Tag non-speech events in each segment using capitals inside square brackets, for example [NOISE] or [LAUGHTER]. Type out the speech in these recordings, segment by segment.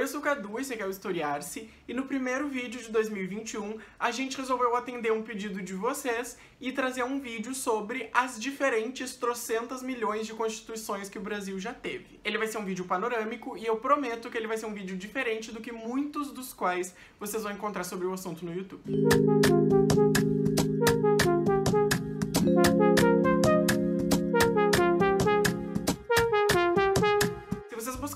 Eu sou o Cadu, aqui é o Historiar-se, e no primeiro vídeo de 2021 a gente resolveu atender um pedido de vocês e trazer um vídeo sobre as diferentes trocentas milhões de constituições que o Brasil já teve. Ele vai ser um vídeo panorâmico e eu prometo que ele vai ser um vídeo diferente do que muitos dos quais vocês vão encontrar sobre o assunto no YouTube.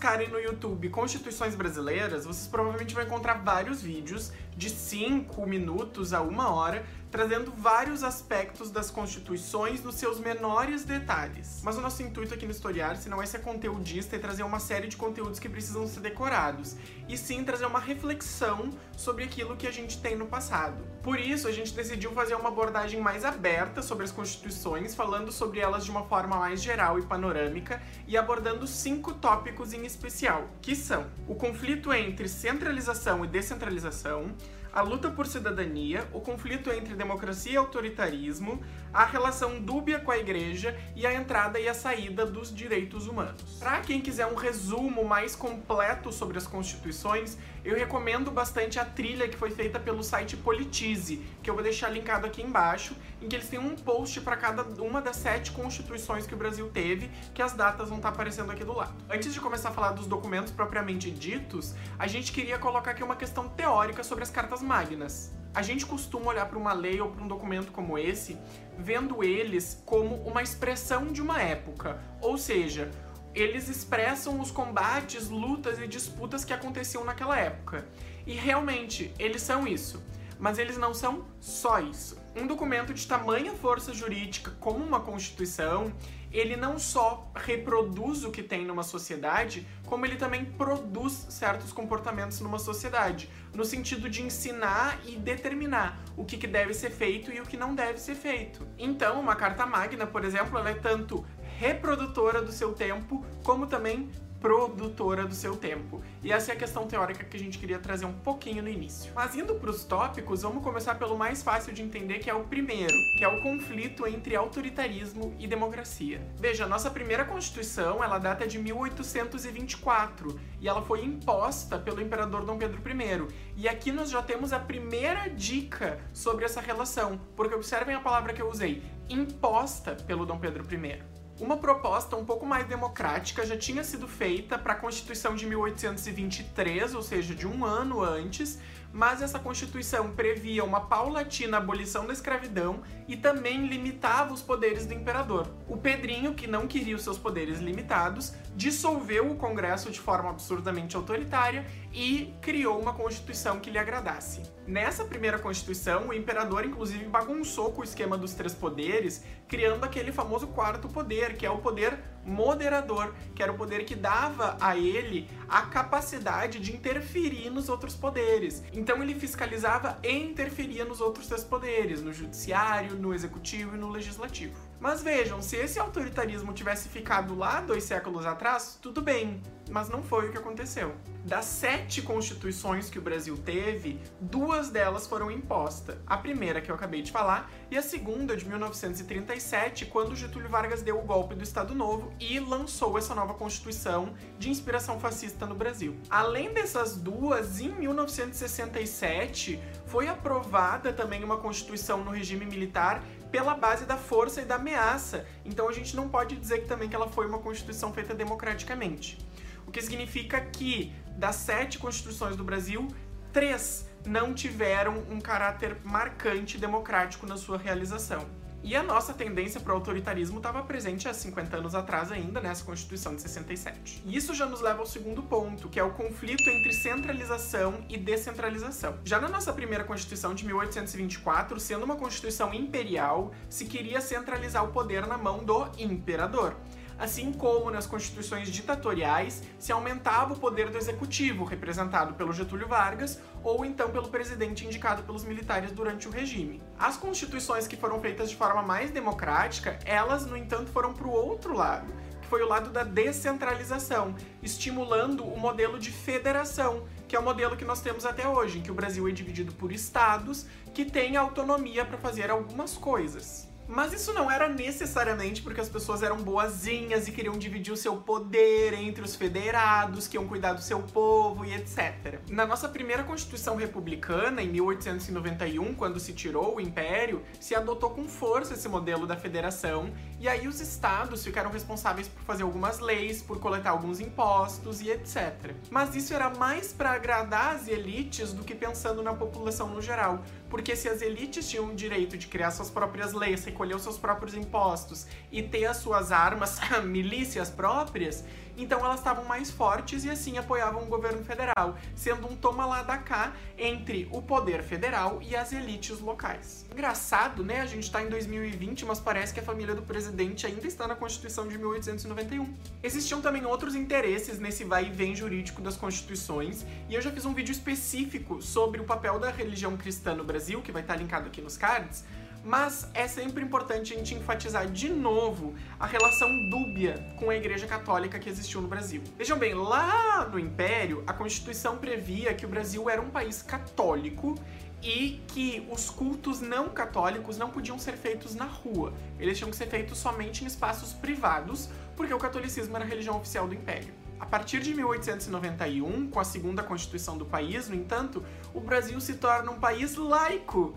buscarem no YouTube Constituições Brasileiras, vocês provavelmente vão encontrar vários vídeos de 5 minutos a uma hora trazendo vários aspectos das constituições nos seus menores detalhes. Mas o nosso intuito aqui no Historiar, se não é ser conteudista e trazer uma série de conteúdos que precisam ser decorados, e sim trazer uma reflexão sobre aquilo que a gente tem no passado. Por isso, a gente decidiu fazer uma abordagem mais aberta sobre as constituições, falando sobre elas de uma forma mais geral e panorâmica, e abordando cinco tópicos em especial, que são o conflito entre centralização e descentralização, a luta por cidadania, o conflito entre democracia e autoritarismo, a relação dúbia com a igreja e a entrada e a saída dos direitos humanos. Para quem quiser um resumo mais completo sobre as constituições, eu recomendo bastante a trilha que foi feita pelo site Politize, que eu vou deixar linkado aqui embaixo, em que eles têm um post para cada uma das sete constituições que o Brasil teve, que as datas vão estar tá aparecendo aqui do lado. Antes de começar a falar dos documentos propriamente ditos, a gente queria colocar aqui uma questão teórica sobre as cartas magnas. A gente costuma olhar para uma lei ou para um documento como esse, vendo eles como uma expressão de uma época, ou seja, eles expressam os combates, lutas e disputas que aconteciam naquela época. E realmente, eles são isso. Mas eles não são só isso. Um documento de tamanha força jurídica como uma Constituição, ele não só reproduz o que tem numa sociedade, como ele também produz certos comportamentos numa sociedade, no sentido de ensinar e determinar o que, deve ser feito e o que não deve ser feito. Então, uma carta magna, por exemplo, ela é tanto reprodutora do seu tempo, como também produtora do seu tempo. E essa é a questão teórica que a gente queria trazer um pouquinho no início. Mas indo para os tópicos, vamos começar pelo mais fácil de entender, que é o primeiro, que é o conflito entre autoritarismo e democracia. Veja, a nossa primeira Constituição, ela data de 1824 e ela foi imposta pelo imperador Dom Pedro I. E aqui nós já temos a primeira dica sobre essa relação, porque observem a palavra que eu usei, imposta pelo Dom Pedro I. Uma proposta um pouco mais democrática já tinha sido feita para a Constituição de 1823, ou seja, de um ano antes, mas essa Constituição previa uma paulatina abolição da escravidão e também limitava os poderes do imperador. O Pedrinho, que não queria os seus poderes limitados, dissolveu o Congresso de forma absurdamente autoritária e criou uma Constituição que lhe agradasse. Nessa primeira Constituição, o imperador inclusive bagunçou com o esquema dos três poderes, criando aquele famoso quarto poder, que é o poder moderador, que era o poder que dava a ele a capacidade de interferir nos outros poderes. Então ele fiscalizava e interferia nos outros três poderes, no judiciário, no executivo e no legislativo. Mas vejam, se esse autoritarismo tivesse ficado lá dois séculos atrás, tudo bem, mas não foi o que aconteceu. Das sete constituições que o Brasil teve, duas delas foram impostas. A primeira, que eu acabei de falar, e a segunda, de 1937, quando Getúlio Vargas deu o golpe do Estado Novo e lançou essa nova Constituição de inspiração fascista no Brasil. Além dessas duas, em 1967 foi aprovada também uma Constituição no regime militar pela base da força e da ameaça. Então a gente não pode dizer que também que ela foi uma Constituição feita democraticamente. O que significa que das sete constituições do Brasil, três não tiveram um caráter marcante democrático na sua realização. E a nossa tendência para o autoritarismo estava presente há 50 anos atrás ainda nessa Constituição de 67. E isso já nos leva ao segundo ponto, que é o conflito entre centralização e descentralização. Já na nossa primeira Constituição de 1824, sendo uma Constituição imperial, se queria centralizar o poder na mão do imperador assim como nas constituições ditatoriais se aumentava o poder do executivo, representado pelo Getúlio Vargas, ou então pelo presidente indicado pelos militares durante o regime. As constituições que foram feitas de forma mais democrática, elas, no entanto, foram para o outro lado, que foi o lado da descentralização, estimulando o modelo de federação, que é o modelo que nós temos até hoje, em que o Brasil é dividido por estados que têm autonomia para fazer algumas coisas. Mas isso não era necessariamente porque as pessoas eram boazinhas e queriam dividir o seu poder entre os federados, que iam cuidar do seu povo e etc. Na nossa primeira Constituição Republicana, em 1891, quando se tirou o Império, se adotou com força esse modelo da federação, e aí os estados ficaram responsáveis por fazer algumas leis, por coletar alguns impostos e etc. Mas isso era mais para agradar as elites do que pensando na população no geral, porque se as elites tinham o direito de criar suas próprias leis, recolher os seus próprios impostos e ter as suas armas, [LAUGHS] milícias próprias, então elas estavam mais fortes e assim apoiavam o governo federal, sendo um toma lá da cá entre o poder federal e as elites locais. Engraçado, né? A gente tá em 2020, mas parece que a família do presidente ainda está na Constituição de 1891. Existiam também outros interesses nesse vai e vem jurídico das constituições, e eu já fiz um vídeo específico sobre o papel da religião cristã no Brasil, que vai estar linkado aqui nos cards, mas é sempre importante a gente enfatizar de novo a relação dúbia com a Igreja Católica que existiu no Brasil. Vejam bem, lá no Império, a Constituição previa que o Brasil era um país católico e que os cultos não católicos não podiam ser feitos na rua. Eles tinham que ser feitos somente em espaços privados, porque o catolicismo era a religião oficial do Império. A partir de 1891, com a segunda Constituição do país, no entanto, o Brasil se torna um país laico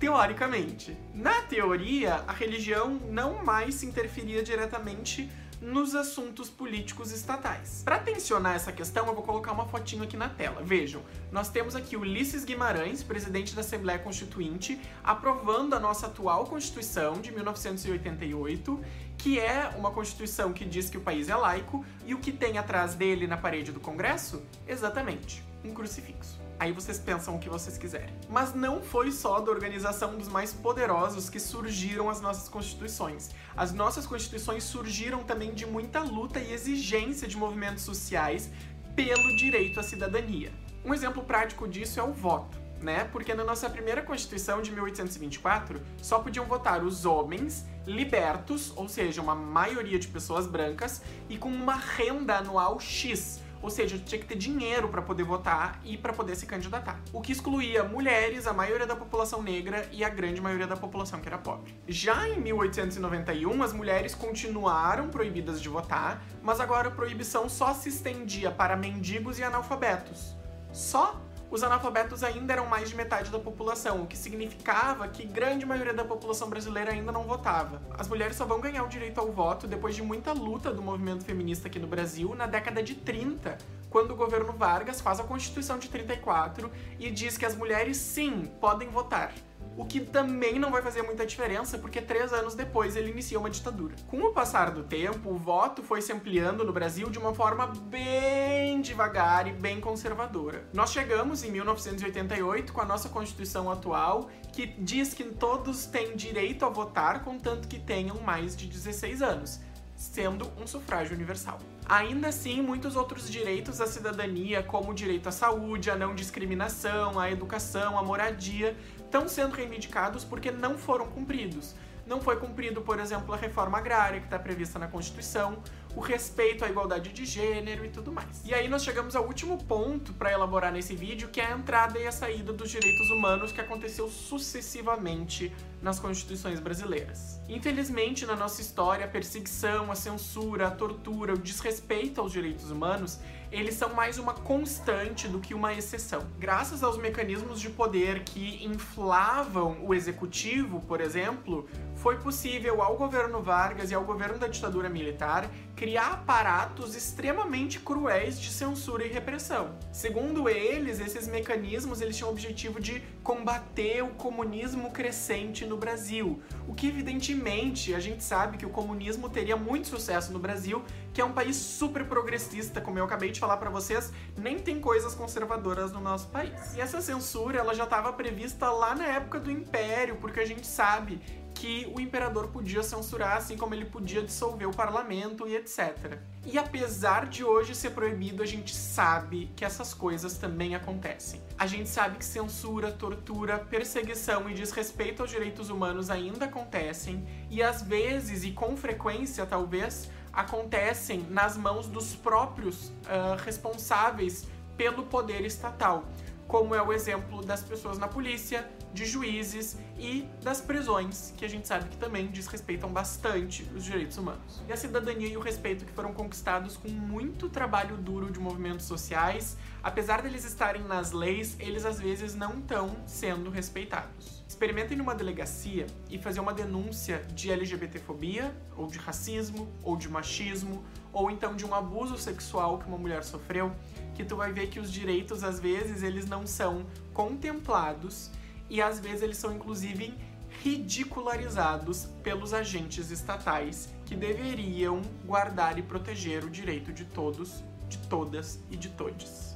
teoricamente. Na teoria, a religião não mais se interferia diretamente nos assuntos políticos estatais. Para tensionar essa questão, eu vou colocar uma fotinho aqui na tela. Vejam, nós temos aqui Ulisses Guimarães, presidente da Assembleia Constituinte, aprovando a nossa atual Constituição de 1988, que é uma Constituição que diz que o país é laico, e o que tem atrás dele na parede do Congresso? Exatamente, um crucifixo. Aí vocês pensam o que vocês quiserem. Mas não foi só da organização dos mais poderosos que surgiram as nossas constituições. As nossas constituições surgiram também de muita luta e exigência de movimentos sociais pelo direito à cidadania. Um exemplo prático disso é o voto. Né? Porque na nossa primeira Constituição de 1824 só podiam votar os homens libertos, ou seja, uma maioria de pessoas brancas, e com uma renda anual X, ou seja, tinha que ter dinheiro para poder votar e para poder se candidatar. O que excluía mulheres, a maioria da população negra e a grande maioria da população que era pobre. Já em 1891, as mulheres continuaram proibidas de votar, mas agora a proibição só se estendia para mendigos e analfabetos. Só os analfabetos ainda eram mais de metade da população, o que significava que grande maioria da população brasileira ainda não votava. As mulheres só vão ganhar o direito ao voto depois de muita luta do movimento feminista aqui no Brasil na década de 30, quando o governo Vargas faz a Constituição de 34 e diz que as mulheres sim podem votar o que também não vai fazer muita diferença, porque três anos depois ele inicia uma ditadura. Com o passar do tempo, o voto foi se ampliando no Brasil de uma forma bem devagar e bem conservadora. Nós chegamos em 1988 com a nossa Constituição atual, que diz que todos têm direito a votar, contanto que tenham mais de 16 anos sendo um sufrágio universal. Ainda assim, muitos outros direitos à cidadania, como o direito à saúde, a não discriminação, à educação, à moradia, estão sendo reivindicados porque não foram cumpridos. Não foi cumprido, por exemplo, a reforma agrária que está prevista na Constituição, o respeito à igualdade de gênero e tudo mais. E aí nós chegamos ao último ponto para elaborar nesse vídeo, que é a entrada e a saída dos direitos humanos que aconteceu sucessivamente nas constituições brasileiras. Infelizmente, na nossa história, a perseguição, a censura, a tortura, o desrespeito aos direitos humanos, eles são mais uma constante do que uma exceção. Graças aos mecanismos de poder que inflavam o executivo, por exemplo, foi possível ao governo Vargas e ao governo da ditadura militar criar aparatos extremamente cruéis de censura e repressão. Segundo eles, esses mecanismos eles tinham o objetivo de combater o comunismo crescente no Brasil, o que evidentemente a gente sabe que o comunismo teria muito sucesso no Brasil, que é um país super progressista, como eu acabei de falar para vocês, nem tem coisas conservadoras no nosso país. E essa censura ela já estava prevista lá na época do Império, porque a gente sabe que o imperador podia censurar, assim como ele podia dissolver o parlamento e etc. E apesar de hoje ser proibido, a gente sabe que essas coisas também acontecem. A gente sabe que censura, tortura, perseguição e desrespeito aos direitos humanos ainda acontecem, e às vezes, e com frequência talvez, acontecem nas mãos dos próprios uh, responsáveis pelo poder estatal como é o exemplo das pessoas na polícia, de juízes e das prisões, que a gente sabe que também desrespeitam bastante os direitos humanos. E a cidadania e o respeito que foram conquistados com muito trabalho duro de movimentos sociais, apesar deles estarem nas leis, eles às vezes não estão sendo respeitados. Experimentem numa delegacia e fazer uma denúncia de LGBTfobia, ou de racismo, ou de machismo, ou então de um abuso sexual que uma mulher sofreu, que tu vai ver que os direitos às vezes eles não são contemplados e às vezes eles são inclusive ridicularizados pelos agentes estatais que deveriam guardar e proteger o direito de todos, de todas e de todes.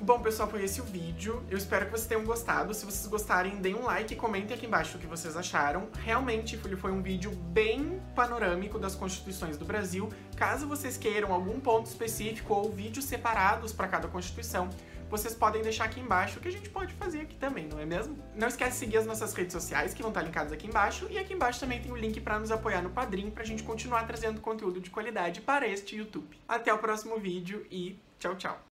Bom, pessoal, foi esse o vídeo. Eu espero que vocês tenham gostado. Se vocês gostarem, deem um like e comentem aqui embaixo o que vocês acharam. Realmente, ele foi um vídeo bem panorâmico das constituições do Brasil. Caso vocês queiram algum ponto específico ou vídeos separados para cada constituição, vocês podem deixar aqui embaixo, que a gente pode fazer aqui também, não é mesmo? Não esquece de seguir as nossas redes sociais, que vão estar linkadas aqui embaixo, e aqui embaixo também tem o link para nos apoiar no Padrim, pra gente continuar trazendo conteúdo de qualidade para este YouTube. Até o próximo vídeo e tchau, tchau!